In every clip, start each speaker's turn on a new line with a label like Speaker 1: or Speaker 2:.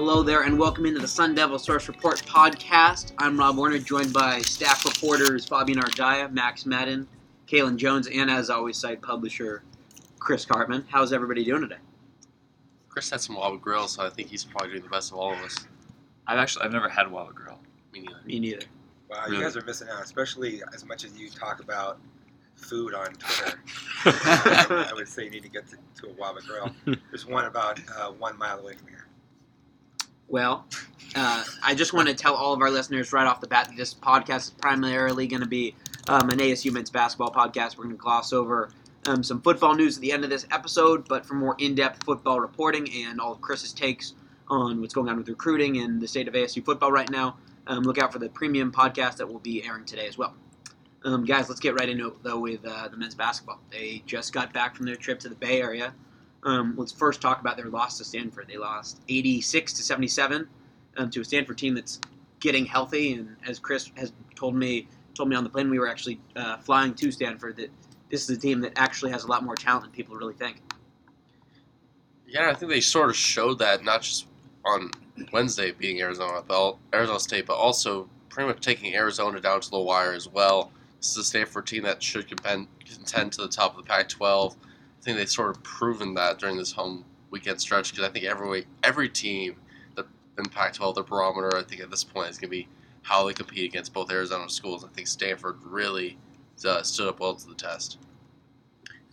Speaker 1: Hello there, and welcome into the Sun Devil Source Report podcast. I'm Rob Warner, joined by staff reporters Fabian Ardaya, Max Madden, Kaylin Jones, and as always, site publisher Chris Karpman. How's everybody doing today?
Speaker 2: Chris had some Wawa Grill, so I think he's probably doing the best of all of us.
Speaker 3: I've actually I've never had Wawa Grill.
Speaker 2: Me neither.
Speaker 1: Me neither.
Speaker 4: Wow,
Speaker 2: Really?
Speaker 4: you guys are missing out, especially as much as you talk about food on Twitter. I would say you need to get to, to a Wawa Grill. There's one about uh, one mile away from here.
Speaker 1: Well, uh, I just want to tell all of our listeners right off the bat that this podcast is primarily going to be um, an ASU men's basketball podcast. We're going to gloss over um, some football news at the end of this episode, but for more in-depth football reporting and all of Chris's takes on what's going on with recruiting and the state of ASU football right now, um, look out for the premium podcast that will be airing today as well. Um, guys, let's get right into it though with uh, the men's basketball. They just got back from their trip to the Bay Area. Um, let's first talk about their loss to Stanford. They lost 86 to 77 um, to a Stanford team that's getting healthy. And as Chris has told me, told me on the plane we were actually uh, flying to Stanford, that this is a team that actually has a lot more talent than people really think.
Speaker 2: Yeah, I think they sort of showed that not just on Wednesday beating Arizona, but Arizona State, but also pretty much taking Arizona down to the wire as well. This is a Stanford team that should contend, contend to the top of the Pac-12. I think they've sort of proven that during this home weekend stretch because I think every every team that in Pac-12, their barometer, I think at this point is going to be how they compete against both Arizona schools. I think Stanford really uh, stood up well to the test.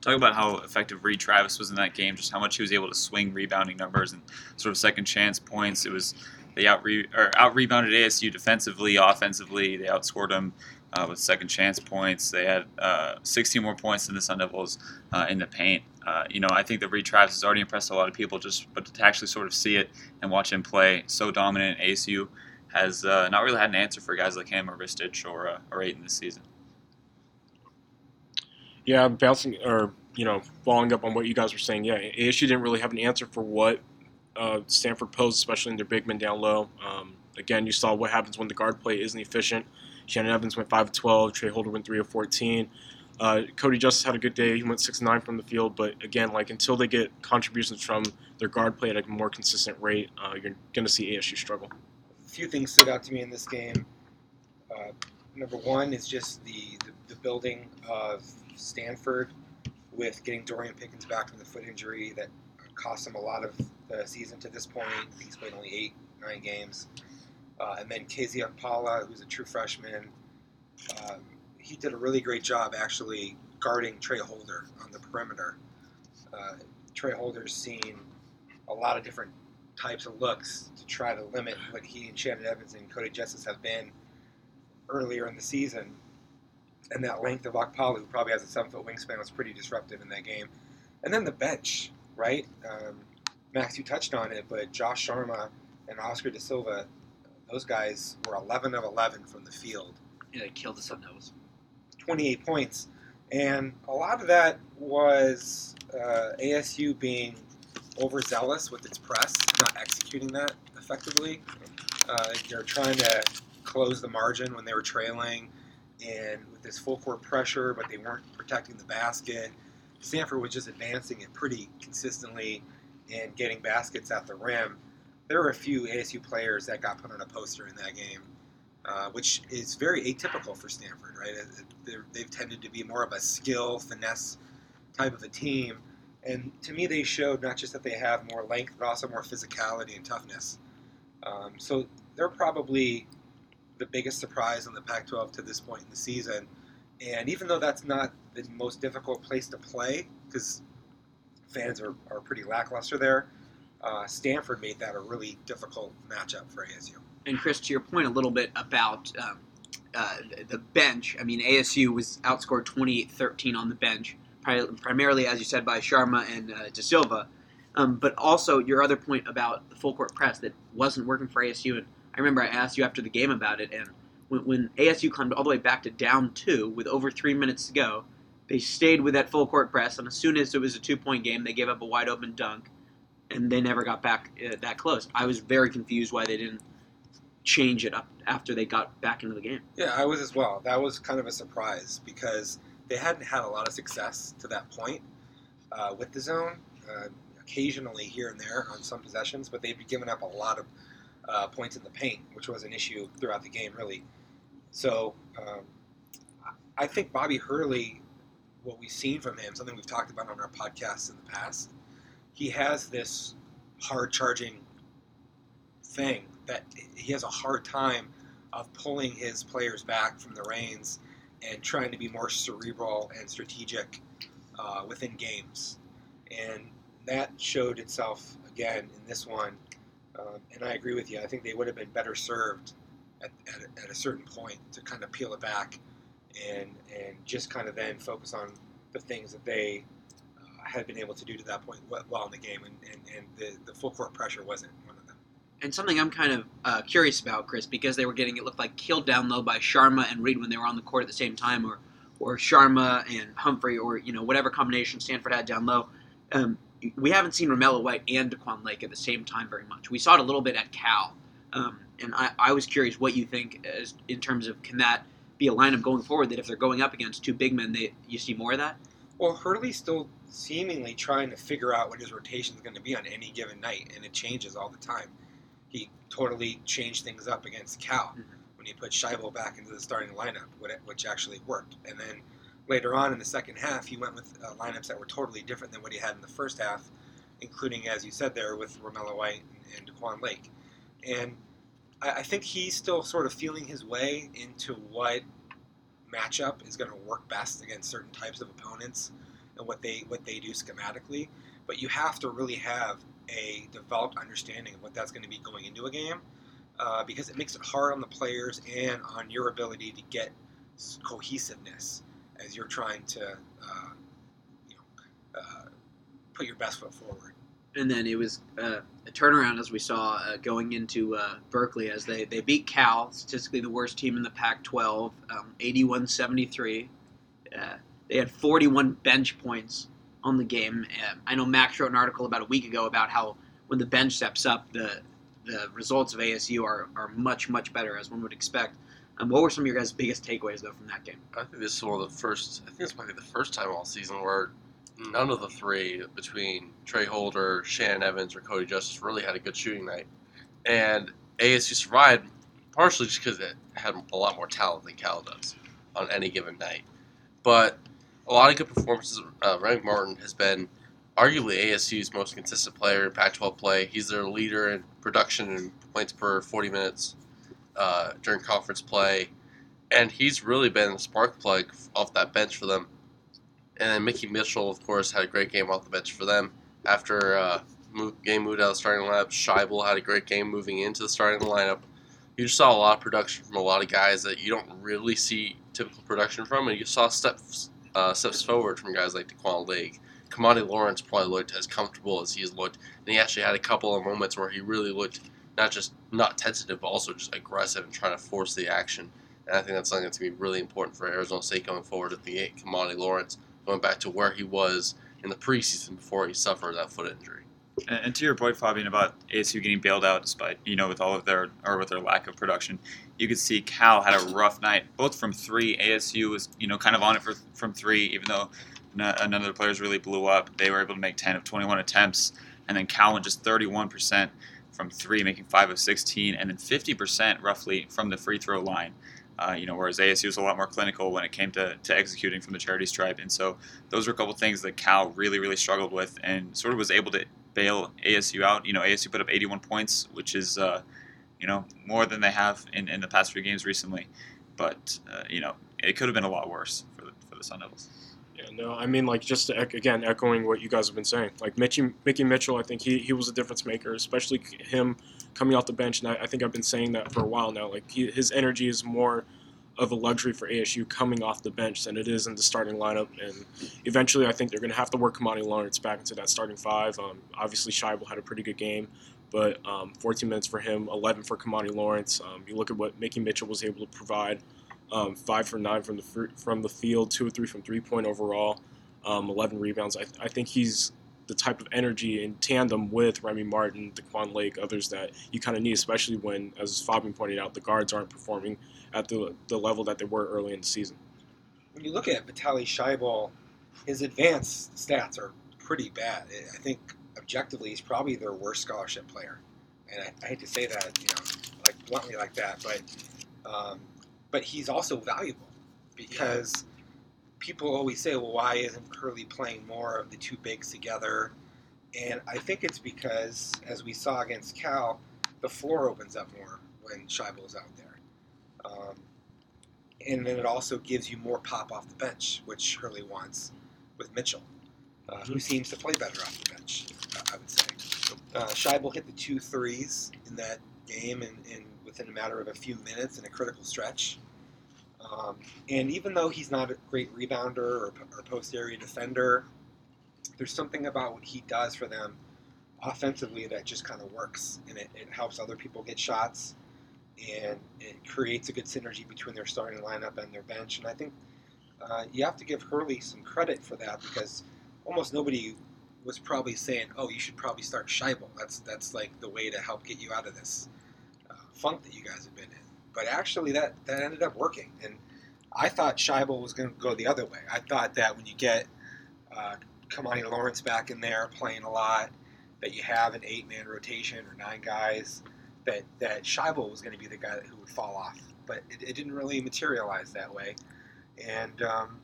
Speaker 3: Talk about how effective Reid Travis was in that game, just how much he was able to swing rebounding numbers and sort of second chance points. It was they out re, or out rebounded ASU defensively, offensively. They outscored them uh, with second chance points. They had uh, 16 more points than the Sun Devils uh, in the paint. Uh, you know, I think that Reid Travis has already impressed a lot of people. Just but to actually sort of see it and watch him play so dominant, ASU has uh, not really had an answer for guys like him or Ristic or uh, or Ayton this season.
Speaker 5: Yeah, bouncing or you know, following up on what you guys were saying. Yeah, ASU didn't really have an answer for what uh, Stanford posed, especially in their big men down low. Um, again, you saw what happens when the guard play isn't efficient. Shannon Evans went five of twelve. Tra Holder went three of fourteen. Uh, Cody Justice had a good day. He went 6 9 from the field, but again, like until they get contributions from their guard play at a more consistent rate, uh, you're going to see ASU struggle.
Speaker 4: A few things stood out to me in this game. Uh, number one is just the, the, the building of Stanford with getting Dorian Pickens back from the foot injury that cost him a lot of the season to this point. He's played only eight, nine games. Uh, and then Kezie Okpala, who's a true freshman, um, he did a really great job actually guarding Tra Holder on the perimeter. Uh, Tra Holder's seen a lot of different types of looks to try to limit what he and Shannon Evans and Cody Justice have been earlier in the season. And that length of Akpala, who probably has a seven foot wingspan, was pretty disruptive in that game. And then the bench, right? Um, Max, you touched on it, but Josh Sharma and Oscar da Silva, those guys were 11 of 11 from the field.
Speaker 1: Yeah, they killed the Sun Devils.
Speaker 4: 28 points. And a lot of that was uh, ASU being overzealous with its press, not executing that effectively. Uh, they're trying to close the margin when they were trailing, and with this full court pressure, but they weren't protecting the basket. Stanford was just advancing it pretty consistently and getting baskets at the rim. There were a few ASU players that got put on a poster in that game uh, which is very atypical for Stanford, right? They're, they've tended to be more of a skill, finesse type of a team. And to me, they showed not just that they have more length, but also more physicality and toughness. Um, so they're probably the biggest surprise in the Pac 12 to this point in the season. And even though that's not the most difficult place to play, because fans are, are pretty lackluster there, uh, Stanford made that a really difficult matchup for ASU.
Speaker 1: And Chris, to your point a little bit about um, uh, the bench, I mean, ASU was outscored 28-13 on the bench, primarily, as you said, by Sharma and uh, da Silva. Um, but also your other point about the full court press that wasn't working for ASU. And I remember I asked you after the game about it, and when, when ASU climbed all the way back to down two with over three minutes to go, they stayed with that full court press. And as soon as it was a two point game, they gave up a wide open dunk, and they never got back uh, that close. I was very confused why they didn't change it up after they got back into the game.
Speaker 4: Yeah, I was as well. That was kind of a surprise because they hadn't had a lot of success to that point uh, with the zone. Uh, occasionally here and there on some possessions, but they'd be giving up a lot of uh, points in the paint, which was an issue throughout the game, really. So um, I- I think Bobby Hurley, what we've seen from him, something we've talked about on our podcasts in the past, he has this hard charging thing that he has a hard time of pulling his players back from the reins and trying to be more cerebral and strategic uh, within games. And that showed itself again in this one. Um, and I agree with you. I think they would have been better served at, at, a, at a certain point to kind of peel it back and and just kind of then focus on the things that they had been able to do to that point well in the game. And, and, and the, the full court pressure wasn't one of them.
Speaker 1: And something I'm kind of uh, curious about, Chris, because they were getting it looked like killed down low by Sharma and Reid when they were on the court at the same time, or or Sharma and Humphrey, or you know whatever combination Stanford had down low. Um, we haven't seen Romello White and De'Quon Lake at the same time very much. We saw it a little bit at Cal, um, and I, I was curious what you think as in terms of can that be a lineup going forward that if they're going up against two big men, they you see more of that.
Speaker 4: Well, Hurley's still seemingly trying to figure out what his rotation is going to be on any given night, and it changes all the time. He totally changed things up against Cal
Speaker 1: Mhm.
Speaker 4: when he put Shibel back into the starting lineup, which actually worked. And then later on in the second half, he went with uh, lineups that were totally different than what he had in the first half, including, as you said there, with Romello White and, and De'Quon Lake. And I, I think he's still sort of feeling his way into what matchup is going to work best against certain types of opponents and what they what they do schematically. But you have to really have a developed understanding of what that's going to be going into a game, uh, because it makes it hard on the players and on your ability to get cohesiveness as you're trying to, uh, you know, uh, put your best foot forward.
Speaker 1: and then it was uh, a turnaround as we saw uh, going into uh, Berkeley as they, they beat Cal, statistically the worst team in the Pac-12, um, 81-73. They had 41 bench points on the game. Uh, I know Max wrote an article about a week ago about how when the bench steps up, the the results of ASU are, are much much better as one would expect. Um, what were some of your guys' biggest takeaways though from that game?
Speaker 2: I think this is one of the first. I think might be the first time all season where none of the three between Tra Holder, Shannon Evans, or Cody Justice really had a good shooting night, and ASU survived partially just because it had a lot more talent than Cal does on any given night. But a lot of good performances. Uh, Remy Martin has been arguably ASU's most consistent player in Pac-12 play. He's their leader in production and points per 40 minutes uh, during conference play and he's really been the spark plug off that bench for them. And then Mickey Mitchell, of course, had a great game off the bench for them. After uh, game moved out of the starting lineup, Shibel had a great game moving into the starting lineup. You just saw a lot of production from a lot of guys that you don't really see typical production from, and you saw steps uh, steps forward from guys like De'Quon Lake. Kimani Lawrence probably looked as comfortable as he's looked, and he actually had a couple of moments where he really looked not just not tentative, but also just aggressive and trying to force the action. And I think that's something that's going to be really important for Arizona State going forward at the eight. Kimani Lawrence going back to where he was in the preseason before he suffered that foot injury.
Speaker 3: And, to your point, Fabian, about ASU getting bailed out despite you know with all of their or with their lack of production, you could see Cal had a rough night, both from three. ASU was you know kind of on it for, from three, even though no- none of the players really blew up. They were able to make 10 of 21 attempts, and then Cal went just 31 percent from three, making five of 16, and then 50 percent roughly from the free throw line. Uh, you know, whereas ASU was a lot more clinical when it came to, to executing from the charity stripe, and so those were a couple things that Cal really, really struggled with, and sort of was able to bail ASU out. You know, ASU put up 81 points, which is, uh, you know, more than they have in, in the past few games recently. But uh, you know, it could have been a lot worse for the for the Sun Devils.
Speaker 5: Yeah, no, I mean, like, just ec- again, echoing what you guys have been saying. Like, Mickey, Mickey Mitchell, I think he, he was a difference maker, especially him coming off the bench. And I, I think I've been saying that for a while now. Like, he, his energy is more of a luxury for ASU coming off the bench than it is in the starting lineup. And eventually, I think they're going to have to work Kimani Lawrence back into that starting five. Um, obviously, Shibel had a pretty good game, but um, 14 minutes for him, 11 for Kimani Lawrence. Um, you look at what Mickey Mitchell was able to provide um, five for nine from the fr- from the field, two or three from three point overall, um, 11 rebounds. I, I think he's the type of energy in tandem with Remy Martin, De'Quon Lake, others that you kind of need, especially when, as Fabian pointed out, the guards aren't performing at the the level that they were early in the season.
Speaker 4: When you look at Vitaliy Shibel, his advanced stats are pretty bad. I think objectively, he's probably their worst scholarship player. And I, I hate to say that, you know, like bluntly like that, but um, but he's also valuable because people always say, well, why isn't Hurley playing more of the two bigs together? And I think it's because, as we saw against Cal, the floor opens up more when Shibel's out there. Um, and then it also gives you more pop off the bench, which Hurley wants with Mitchell, uh, who seems to play better off the bench, uh, I would say. Uh, Shibel hit the two threes in that game and, in within a matter of a few minutes in a critical stretch. Um, and even though he's not a great rebounder or, or post area defender, there's something about what he does for them offensively that just kind of works, and it, it helps other people get shots, and it creates a good synergy between their starting lineup and their bench. And I think uh, you have to give Hurley some credit for that because almost nobody was probably saying, "Oh, you should probably start Shibel. That's that's like the way to help get you out of this uh, funk that you guys have been in." But actually, that that ended up working, and I thought Shibel was going to go the other way. I thought that when you get uh, Kimani Lawrence back in there playing a lot, that you have an eight-man rotation or nine guys, that that Shibel was going to be the guy who would fall off. But it, it didn't really materialize that way, and um,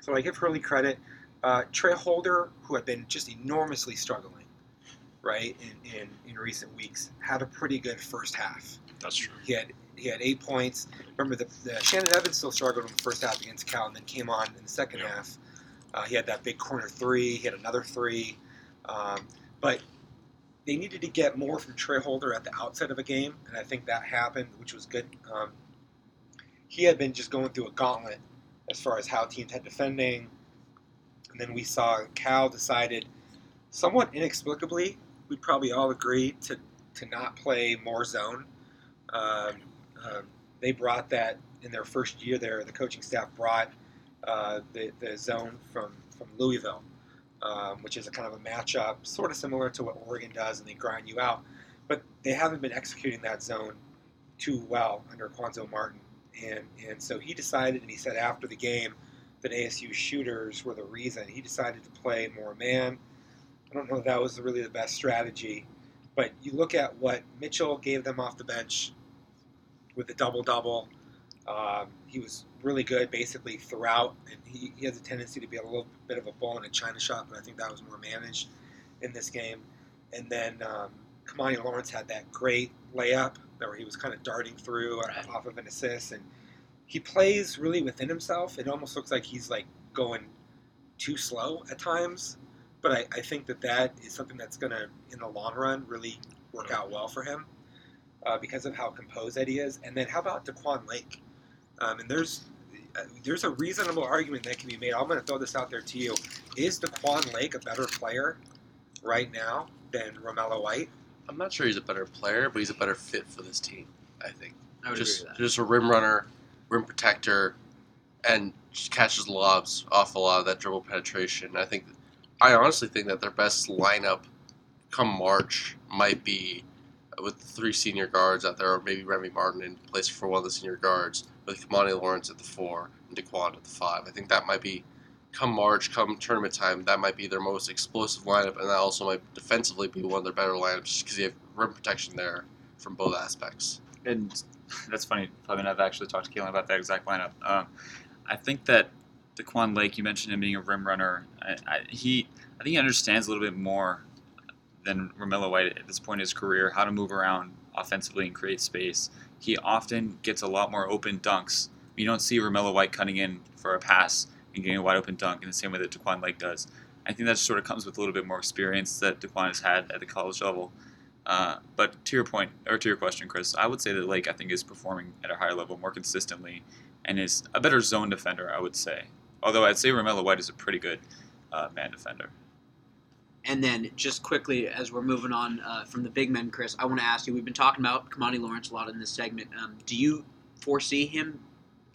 Speaker 4: so I give Hurley credit. Uh, Tra Holder, who had been just enormously struggling, right, in, in, in recent weeks, had a pretty good first half.
Speaker 5: That's true.
Speaker 4: He had he had eight points. Remember, the, the Shannon Evans still struggled in the first half against Cal, and then came on in the second
Speaker 5: Yeah.
Speaker 4: half. Uh, he had that big corner three. He had another three, um, but they needed to get more from Tra Holder at the outset of a game, and I think that happened, which was good. Um, he had been just going through a gauntlet as far as how teams had defending, and then we saw Cal decided, somewhat inexplicably, we'd probably all agree to to not play more zone. Um, um, they brought that in their first year there. The coaching staff brought uh, the, the zone from, from Louisville, um, which is a kind of a matchup, sort of similar to what Oregon does, and they grind you out. But they haven't been executing that zone too well under Cuonzo Martin. And, and so he decided, and he said after the game, that ASU shooters were the reason. He decided to play more man. I don't know if that was really the best strategy. But you look at what Mitchell gave them off the bench with the double double. Um, he was really good basically throughout, and he, he has a tendency to be a little bit of a bull in a China shop, but I think that was more managed in this game. And then um, Kimani Lawrence had that great layup where he was kind of darting through
Speaker 1: Right.
Speaker 4: off of an assist, and he plays really within himself. It almost looks like he's like going too slow at times, but I, I think that that is something that's going to, in the long run, really work out well for him uh, because of how composed that he is. And then how about De'Quon Lake? Um, and there's uh, there's a reasonable argument that can be made. I'm going to throw this out there to you. Is De'Quon Lake a better player right now than Romello White?
Speaker 2: I'm not sure he's a better player, but he's a better fit for this team. I think.
Speaker 1: I would
Speaker 2: just
Speaker 1: agree with that.
Speaker 2: just a rim runner, rim protector, and just catches lobs off a lot of that dribble penetration. I think, I honestly think that their best lineup come March might be with three senior guards out there, or maybe Remy Martin in place for one of the senior guards, with Kimani Lawrence at the four and De'Quon at the five. I think that might be come March, come tournament time, that might be their most explosive lineup, and that also might defensively be one of their better lineups because you have rim protection there from both aspects.
Speaker 3: and that's funny. Probably not. I've actually talked to Keelan about that exact lineup. Um, I think that De'Quon Lake, you mentioned him being a rim runner. I, I, he, I think he understands a little bit more than Romello White at this point in his career how to move around offensively and create space. He often gets a lot more open dunks. You don't see Romello White cutting in for a pass and getting a wide open dunk in the same way that De'Quon Lake does. I think that sort of comes with a little bit more experience that De'Quon has had at the college level. Uh, but to your point, or to your question, Chris, I would say that Lake, I think, is performing at a higher level more consistently and is a better zone defender, I would say. Although I'd say Romello White is a pretty good uh, man defender.
Speaker 1: And then, just quickly, as we're moving on uh, from the big men, Chris, I want to ask you. We've been talking about Kimani Lawrence a lot in this segment. Um, do you foresee him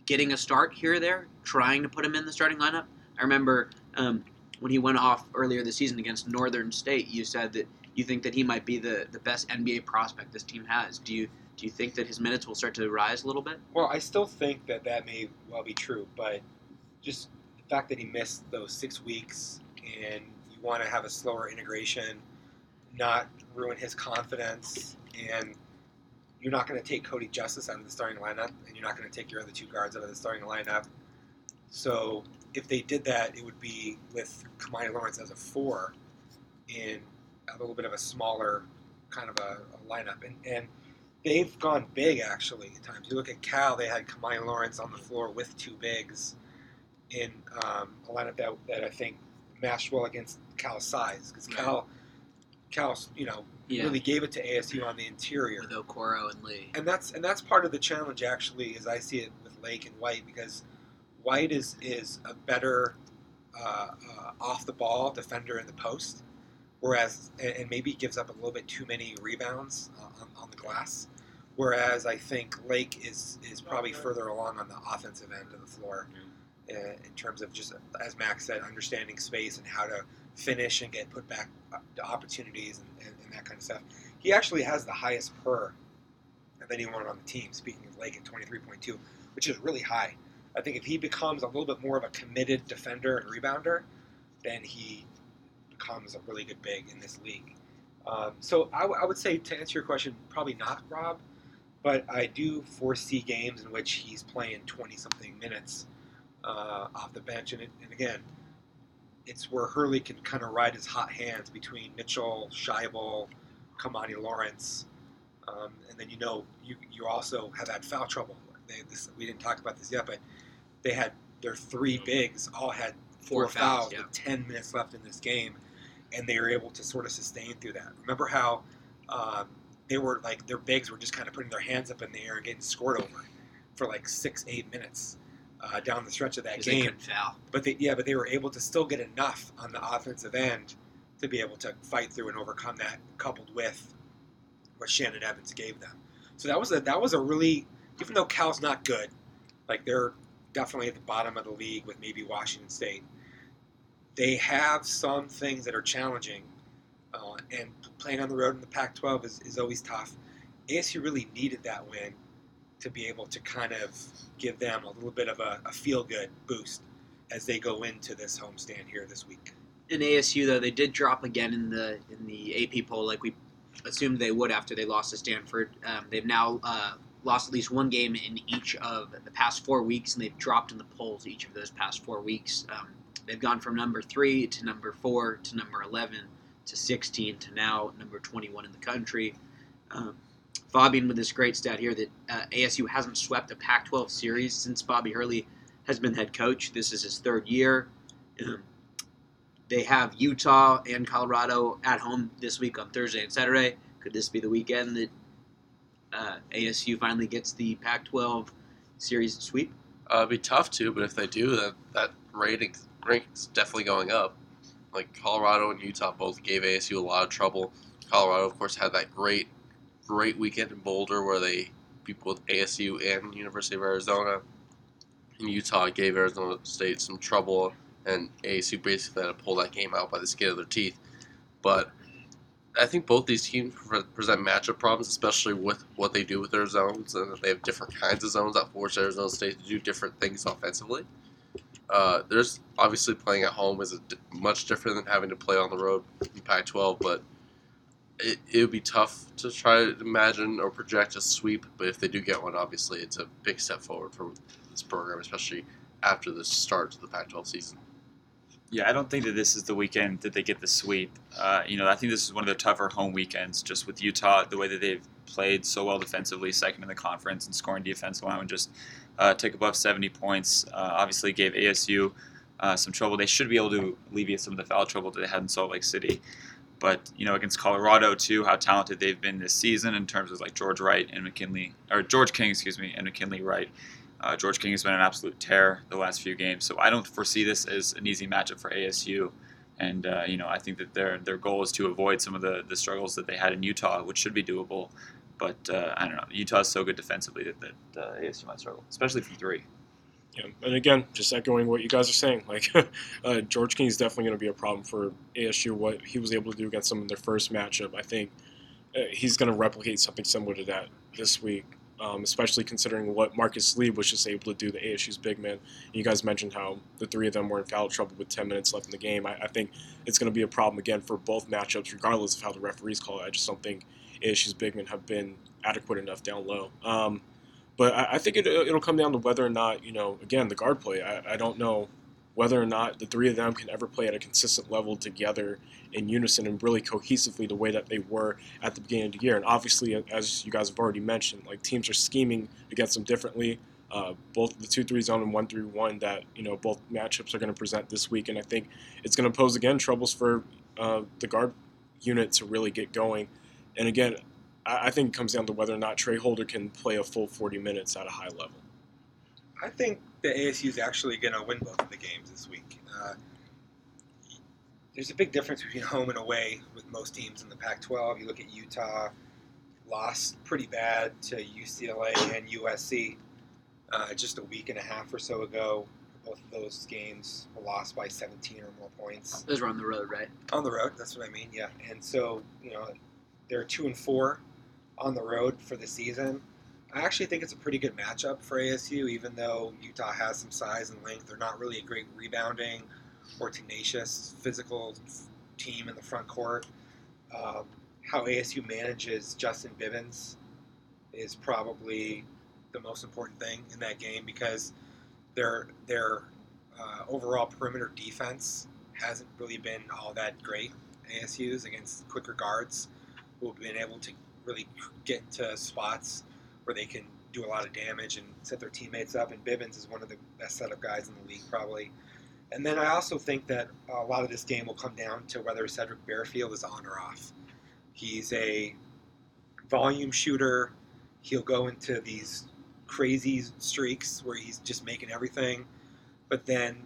Speaker 1: getting a start here or there, trying to put him in the starting lineup? I remember um, when he went off earlier this season against Northern State. You said that you think that he might be the, the best NBA prospect this team has. Do you do you think that his minutes will start to rise a little bit?
Speaker 4: Well, I still think that that may well be true, but just the fact that he missed those six weeks and want to have a slower integration not ruin his confidence, and you're not going to take Cody Justice out of the starting lineup, and you're not going to take your other two guards out of the starting lineup. So if they did that, it would be with Kimani Lawrence as a four in a little bit of a smaller kind of a, a lineup, and and they've gone big actually at times. You look at Cal; they had Kimani Lawrence on the floor with two bigs in um, a lineup that, that I think matched well against Cal's size because Cal, Cal, you know,
Speaker 1: Yeah.
Speaker 4: really gave it to ASU on the interior,
Speaker 1: With Okoro and Lee.
Speaker 4: and that's and that's part of the challenge actually, as I see it with Lake and White because White is is a better uh, uh, off the ball defender in the post, whereas and, and maybe gives up a little bit too many rebounds on, on the glass. Whereas I think Lake is is probably further along on the offensive end of the floor in terms of just as Max said, understanding space and how to finish and get put back uh, to opportunities and, and, and that kind of stuff. He actually has the highest per of anyone on the team. Speaking of Lake at twenty three point two, which is really high. I think if he becomes a little bit more of a committed defender and rebounder, then he becomes a really good big in this league. Um, so I, w- I would say to answer your question, probably not Rob, but I do foresee games in which he's playing twenty something minutes uh, off the bench, and, it, and again, it's where Hurley can kind of ride his hot hands between Mitchell, Shibel, Kimani Lawrence, um, and then you know you you also have had foul trouble. They, this, we didn't talk about this yet, but they had their three bigs all had four,
Speaker 1: Four fouls,
Speaker 4: fouls
Speaker 1: yeah.
Speaker 4: with ten minutes left in this game, and they were able to sort of sustain through that. Remember how um, they were like their bigs were just kind of putting their hands up in the air and getting scored over for like six, eight minutes uh, down the stretch of that game. But they, yeah, but they were able to still get enough on the offensive end to be able to fight through and overcome that, coupled with what Shannon Evans gave them. So that was a that was a really, even though Cal's not good, like they're definitely at the bottom of the league with maybe Washington State. They have some things that are challenging, uh, and playing on the road in the Pac-12 is, is always tough. ASU really needed that win to be able to kind of give them a little bit of a, a feel-good boost as they go into this homestand here this week.
Speaker 1: in ASU though they did drop again in the in the AP poll like we assumed they would after they lost to Stanford. Um, they've now uh, lost at least one game in each of the past four weeks, and they've dropped in the polls each of those past four weeks. Um, they've gone from number three to number four to number eleven to sixteen to now number twenty-one in the country. Um, Fabian with this great stat here that uh, ASU hasn't swept a Pac-12 series since Bobby Hurley has been head coach. This is his third year. Um, they have Utah and Colorado at home this week on Thursday and Saturday. Could this be the weekend that uh, ASU finally gets the Pac-12 series sweep?
Speaker 2: Uh, it'd be tough to, but if they do, that that rating ranking's definitely going up. Like Colorado and Utah both gave ASU a lot of trouble. Colorado, of course, had that great, great weekend in Boulder where they beat both ASU and University of Arizona. And Utah gave Arizona State some trouble, and ASU basically had to pull that game out by the skin of their teeth. But I think both these teams present matchup problems, especially with what they do with their zones, and they have different kinds of zones that force Arizona State to do different things offensively. Uh, there's obviously playing at home is much different than having to play on the road in Pac-12, but it, it would be tough to try to imagine or project a sweep. But if they do get one, obviously it's a big step forward for this program, especially after the start to the Pac-12 season.
Speaker 3: Yeah, I don't think that this is the weekend that they get the sweep. Uh, you know, I think this is one of their tougher home weekends, just with Utah, the way that they've played so well defensively, second in the conference, and scoring defense allowing just uh, above 70 points. Uh, obviously, gave ASU uh, some trouble. They should be able to alleviate some of the foul trouble that they had in Salt Lake City. But you know, against Colorado too, how talented they've been this season in terms of like George Wright and McKinley, or George King, excuse me, and McKinley Wright. Uh, George King has been an absolute tear the last few games, so I don't foresee this as an easy matchup for ASU. And uh, you know, I think that their their goal is to avoid some of the, the struggles that they had in Utah, which should be doable. But uh, I don't know, Utah is so good defensively that, that uh, ASU might struggle, especially from three.
Speaker 5: Yeah, and again, just echoing what you guys are saying, like uh, George King is definitely going to be a problem for ASU. What he was able to do against them in their first matchup, I think uh, he's going to replicate something similar to that this week. um, especially considering what Marcus Lee was just able to do, the ASU's big man. You guys mentioned how the three of them were in foul trouble with 10 minutes left in the game. I, I think it's going to be a problem again for both matchups, regardless of how the referees call it. I just don't think ASU's big men have been adequate enough down low. Um, but I, I think it, it'll come down to whether or not, you know, again, the guard play. I, I don't know whether or not the three of them can ever play at a consistent level together in unison and really cohesively the way that they were at the beginning of the year. And obviously, as you guys have already mentioned, like teams are scheming against them differently. Uh, both the two three zone and one three one that you know both matchups are going to present this week, and I think it's going to pose again troubles for uh, the guard unit to really get going. And again, I, I think it comes down to whether or not Tra Holder can play a full 40 minutes at a high level.
Speaker 4: I think the ASU is actually going to win both of the games this week. Uh, there's a big difference between home and away with most teams in the Pac-12. You look at Utah, lost pretty bad to UCLA and USC uh, just a week and a half or so ago. Both of those games were lost by 17 or more points
Speaker 1: Those were on the road, right?
Speaker 4: on the road. That's what I mean. Yeah, and so you know they're two and four on the road for the season. I actually think it's a pretty good matchup for ASU, even though Utah has some size and length. They're not really a great rebounding or tenacious physical team in the front court. Um, how ASU manages Justin Bibbins is probably the most important thing in that game because their their uh, overall perimeter defense hasn't really been all that great. ASU's against quicker guards who have been able to really get to spots where they can do a lot of damage and set their teammates up. And Bibbins is one of the best setup guys in the league, probably. And then I also think that a lot of this game will come down to whether Sedrick Barefield is on or off. He's a volume shooter. He'll go into these crazy streaks where he's just making everything. But then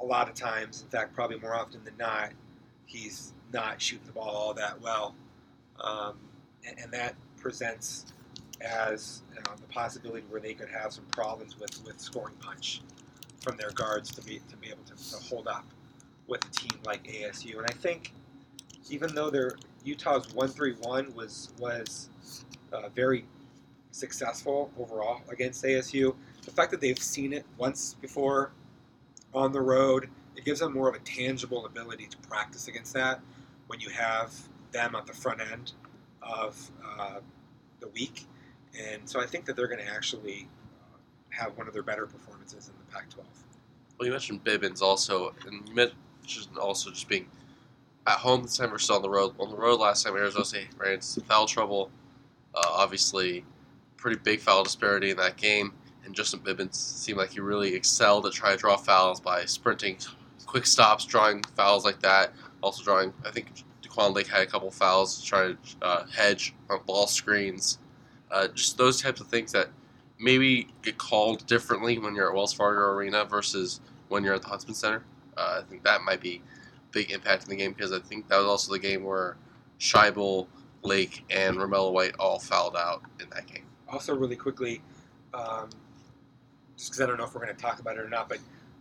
Speaker 4: a lot of times, in fact, probably more often than not, he's not shooting the ball all that well. Um, and, and that presents as know, the possibility where they could have some problems with, with scoring punch from their guards to be to be able to, to hold up with a team like ASU. And I think even though their Utah's one three one was was uh, very successful overall against ASU, the fact that they've seen it once before on the road, it gives them more of a tangible ability to practice against that when you have them at the front end of uh, the week. And so I think that they're going to actually uh, have one of their better performances in the Pac-12.
Speaker 2: Well, you mentioned Bibbins also, and you mentioned also just being at home this time versus on the road. On the road last time, Arizona State ran foul trouble. Uh, obviously, pretty big foul disparity in that game, and Justin Bibbins seemed like he really excelled at trying to draw fouls by sprinting, quick stops, drawing fouls like that. Also drawing, I think De'Quon Lake had a couple fouls trying to uh, hedge on ball screens. Uh, just those types of things that maybe get called differently when you're at Wells Fargo Arena versus when you're at the Huntsman Center. Uh, I think that might be a big impact in the game because I think that was also the game where Shibel, Lake, and Romello White all fouled out in that game.
Speaker 4: Also, really quickly, um, just because I don't know if we're going to talk about it or not, but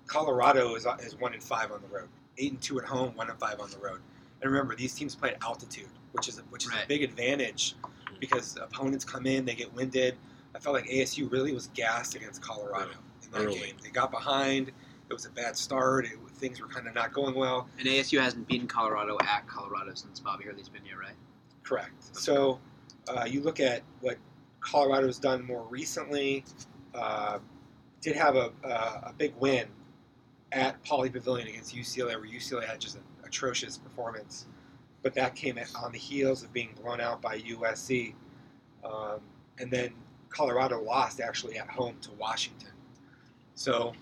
Speaker 4: Colorado is, is one and five on the road, eight and two at home, one and five on the road. And remember, these teams play at altitude, which is a, which is
Speaker 1: Right.
Speaker 4: a big advantage because opponents come in, they get winded. I felt like ASU really was gassed against Colorado in that
Speaker 5: Early.
Speaker 4: game. They got behind. It was a bad start. It, things were kind of not going well.
Speaker 1: And ASU hasn't beaten Colorado at Colorado since Bobby Hurley's been here, right?
Speaker 4: Correct. So uh, you look at what Colorado's done more recently. Uh, did have a, a, a big win at Pauley Pavilion against UCLA, where UCLA had just an atrocious performance, but that came on the heels of being blown out by USC, um, and then Colorado lost actually at home to Washington. So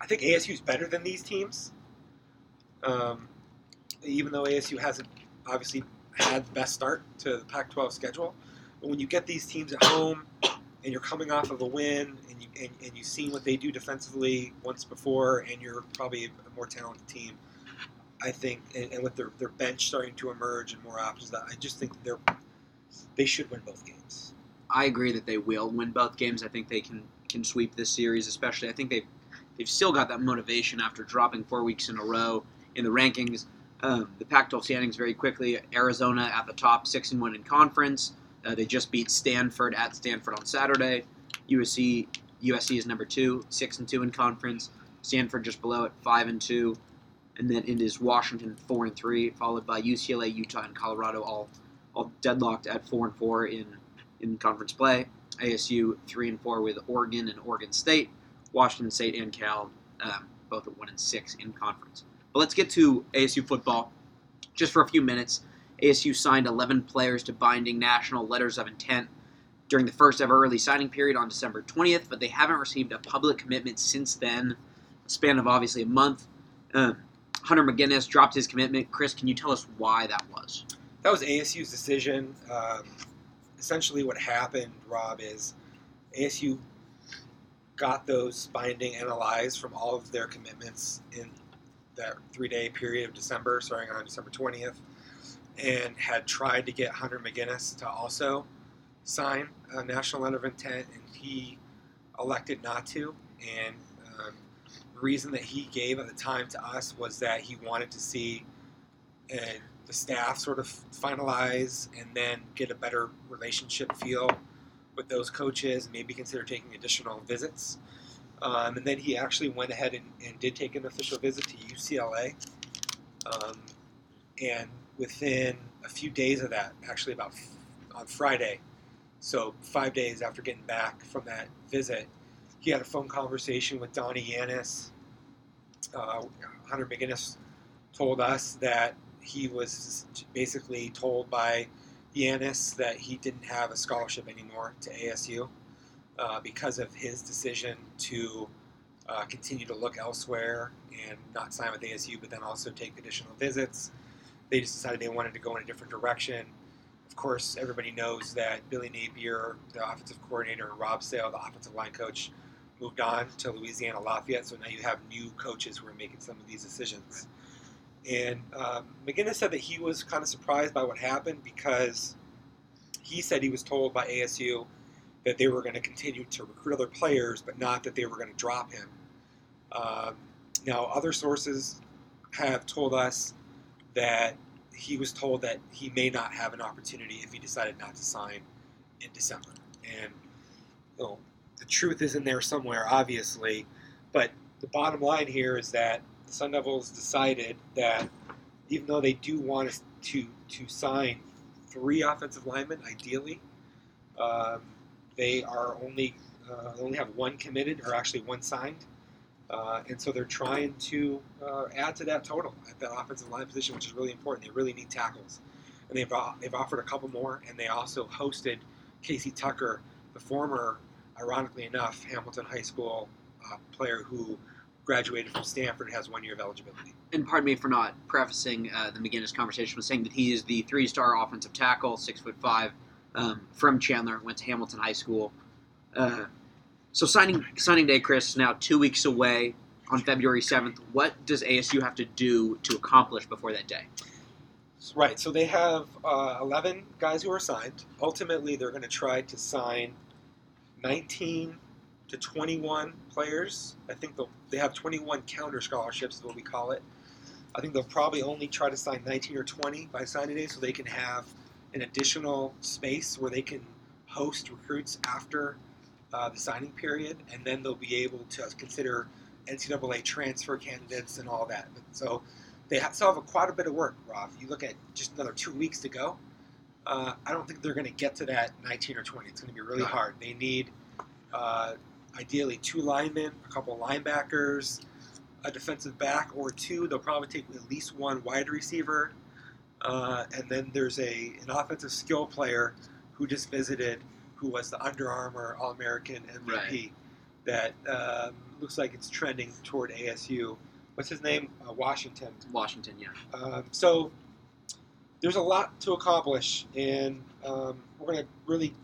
Speaker 4: I think ASU is better than these teams, um, even though ASU hasn't obviously had the best start to the Pac-12 schedule. But when you get these teams at home and you're coming off of a win and, you, and, and you've seen what they do defensively once before and you're probably a more talented team, I think, and, and with their, their bench starting to emerge and more options, I just think they're they should win both games.
Speaker 1: I agree that they will win both games. I think they can can sweep this series, especially. I think they've they've still got that motivation after dropping four weeks in a row in the rankings. Um, the Pac-12 standings very quickly. Arizona at the top, six and one in conference. Uh, they just beat Stanford at Stanford on Saturday. USC USC is number two, six and two in conference. Stanford just below it, five and two, and then it is Washington four and three, followed by UCLA, Utah, and Colorado, all all deadlocked at four and four in in conference play. ASU three and four with Oregon and Oregon State, Washington State and Cal um, both at one and six in conference. But let's get to ASU football just for a few minutes. ASU signed 11 players to binding national letters of intent during the first ever early signing period on December 20th, but they haven't received a public commitment since then, a span of obviously a month. Um, Hunter McGinnis dropped his commitment. Chris, can you tell us why that was?
Speaker 4: That was ASU's decision. Um, essentially, what happened, Rob, is ASU got those binding analyzed from all of their commitments in that three-day period of December, starting on December 20th, and had tried to get Hunter McGinnis to also sign a national letter of intent, and he elected not to. And um, reason that he gave at the time to us was that he wanted to see the staff sort of finalize and then get a better relationship feel with those coaches, maybe consider taking additional visits. Um, and then he actually went ahead and, and, did take an official visit to UCLA. Um, and within a few days of that, actually about f- on Friday, so five days after getting back from that visit, he had a phone conversation with Donnie Yantis. Uh, Hunter McGinnis told us that he was basically told by Yantis that he didn't have a scholarship anymore to ASU uh, because of his decision to uh, continue to look elsewhere and not sign with ASU, but then also take additional visits. They just decided they wanted to go in a different direction. Of course, everybody knows that Billy Napier, the offensive coordinator, and Rob Sale, the offensive line coach, moved on to Louisiana Lafayette. So now you have new coaches who are making some of these decisions. And um, McGinnis said that he was kind of surprised by what happened because he said he was told by ASU that they were going to continue to recruit other players, but not that they were going to drop him. Um, now, other sources have told us that he was told that he may not have an opportunity if he decided not to sign in December. And you know, the truth is in there somewhere, obviously. But the bottom line here is that the Sun Devils decided that even though they do want us to to sign three offensive linemen, ideally, um, they are only uh, only have one committed, or actually one signed, uh, and so they're trying to uh, add to that total at that offensive line position, which is really important. They really need tackles, and they've they've offered a couple more, and they also hosted Casey Tucker, the former, ironically enough, Hamilton High School uh, player who graduated from Stanford has one year of eligibility.
Speaker 1: And pardon me for not prefacing uh, the McGinnis conversation with saying that he is the three-star offensive tackle, six foot five, um, from Chandler, went to Hamilton High School. Uh, so signing signing day, Chris, is now two weeks away on February seventh. What does ASU have to do to accomplish before that day?
Speaker 4: Right. So they have uh, 11 guys who are signed. Ultimately, they're going to try to sign 19 to 21 players. I think they have 21 counter scholarships, is what we call it. I think they'll probably only try to sign 19 or 20 by signing day so they can have an additional space where they can host recruits after uh, the signing period, and then they'll be able to consider NCAA transfer candidates and all that. So they have, still have a, quite a bit of work, Rob. You look at just another two weeks to go. Uh, I don't think they're going to get to that 19 or 20. It's going to be really hard. They need uh, ideally two linemen, a couple linebackers, a defensive back or two. They'll probably take at least one wide receiver, uh, and then there's a an offensive skill player who just visited, who was the Under Armour All American MVP.
Speaker 1: Right.
Speaker 4: That um, looks like it's trending toward ASU. What's his name? Uh, Washington.
Speaker 1: Washington, yeah.
Speaker 4: Um, so there's a lot to accomplish, and um, we're going to really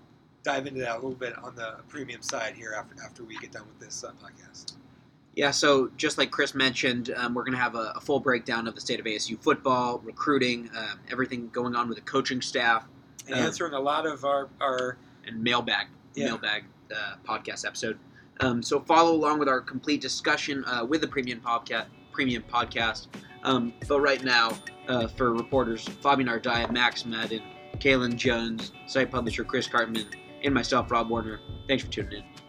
Speaker 4: dive into that a little bit on the premium side here after after we get done with this uh, podcast.
Speaker 1: Yeah, so just like Chris mentioned, um, we're going to have a, a, full breakdown of the state of ASU football, recruiting, um, everything going on with the coaching staff,
Speaker 4: and
Speaker 1: Um,
Speaker 4: answering a lot of our, our
Speaker 1: and mailbag
Speaker 4: Yeah.
Speaker 1: mailbag uh, podcast episode. Um, so follow along with our complete discussion uh, with the premium podcast. Premium podcast. Um, but right now, uh, for reporters Fabian Ardaya, Max Madden, Kalen Jones, site publisher Chris Karpman, and myself, Rob Warner. Thanks for tuning in.